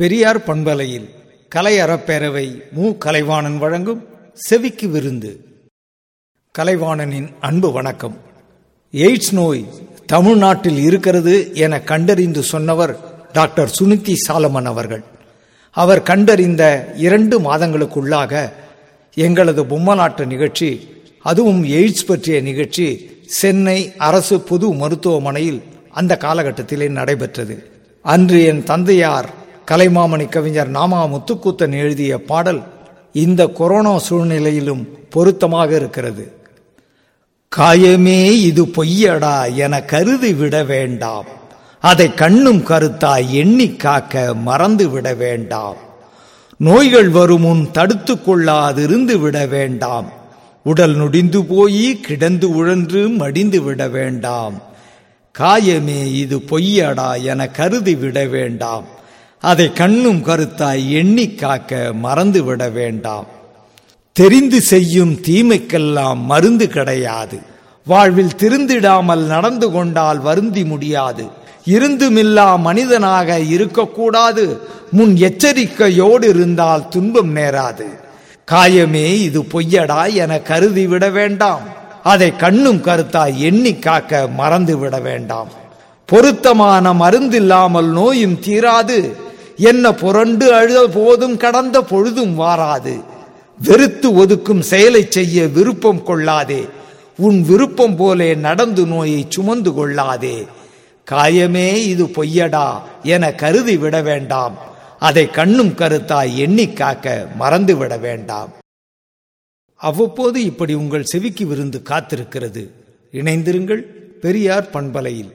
பெரியார் பண்பலையில் கலை அறப்பேரவை மு. கலைவாணன் வழங்கும் செவிக்கு விருந்து. கலைவாணனின் அன்பு வணக்கம். எய்ட்ஸ் நோய் தமிழ்நாட்டில் இருக்கிறது என கண்டறிந்து சொன்னவர் டாக்டர் சுனிதி சாலமன் அவர்கள். அவர் கண்டறிந்த இரண்டு மாதங்களுக்குள்ளாக எங்களது பொம்மலாட்ட நிகழ்ச்சி அதுவும் எய்ட்ஸ் பற்றிய நிகழ்ச்சி சென்னை அரசு பொது மருத்துவமனையில் அந்த காலகட்டத்திலே நடைபெற்றது. அன்று என் தந்தையார் கலைமாமணி கவிஞர் நாமா முத்துக்கூத்தன் எழுதிய பாடல் இந்த கொரோனா சூழ்நிலையிலும் பொருத்தமாக இருக்கிறது. காயமே இது பொய்யடா என கருதி விட வேண்டாம். அதை கண்ணும் கருத்தாய் எண்ணி காக்க மறந்து விட வேண்டாம். நோய்கள் வரும் முன் தடுத்து கொள்ளாதிருந்து விட வேண்டாம். உடல் நொடிந்து போய் கிடந்து உழன்று மடிந்து விட வேண்டாம். காயமே இது பொய்யடா என கருதி விட வேண்டாம். அதை கண்ணும் கருத்தாய் எண்ணி காக்க மறந்து விட வேண்டாம். தெரிந்து செய்யும் தீமைக்கெல்லாம் மருந்து கிடையாது. வாழ்வில் திருந்திடாமல் நடந்து கொண்டால் வருந்தி முடியாது. இருந்துமில்லா மனிதனாக இருக்கக்கூடாது. முன் எச்சரிக்கையோடு இருந்தால் துன்பம் நேராது. காயமே இது பொய்யடா என கருதி விட வேண்டாம். அதை கண்ணும் கருத்தாய் எண்ணி காக்க மறந்து விட வேண்டாம். பொருத்தமான மருந்தில்லாமல் நோயும் தீராது. என்ன புரண்டு அழுத போதும் கடந்த பொழுதும் வாராது. வெறுத்து ஒதுக்கும் செயலை செய்ய விருப்பம் கொள்ளாதே. உன் விருப்பம் போலே நடந்து நோயை சுமந்து கொள்ளாதே. காயமே இது பொய்யடா என கருதி விட வேண்டாம். அதை கண்ணும் கருத்தாய் எண்ணி காக்க மறந்து விட வேண்டாம். அவ்வப்போது இப்படி உங்கள் செவிக்கு விருந்து காத்திருக்கிறது. இணைந்திருங்கள் பெரியார் பண்பலையில்.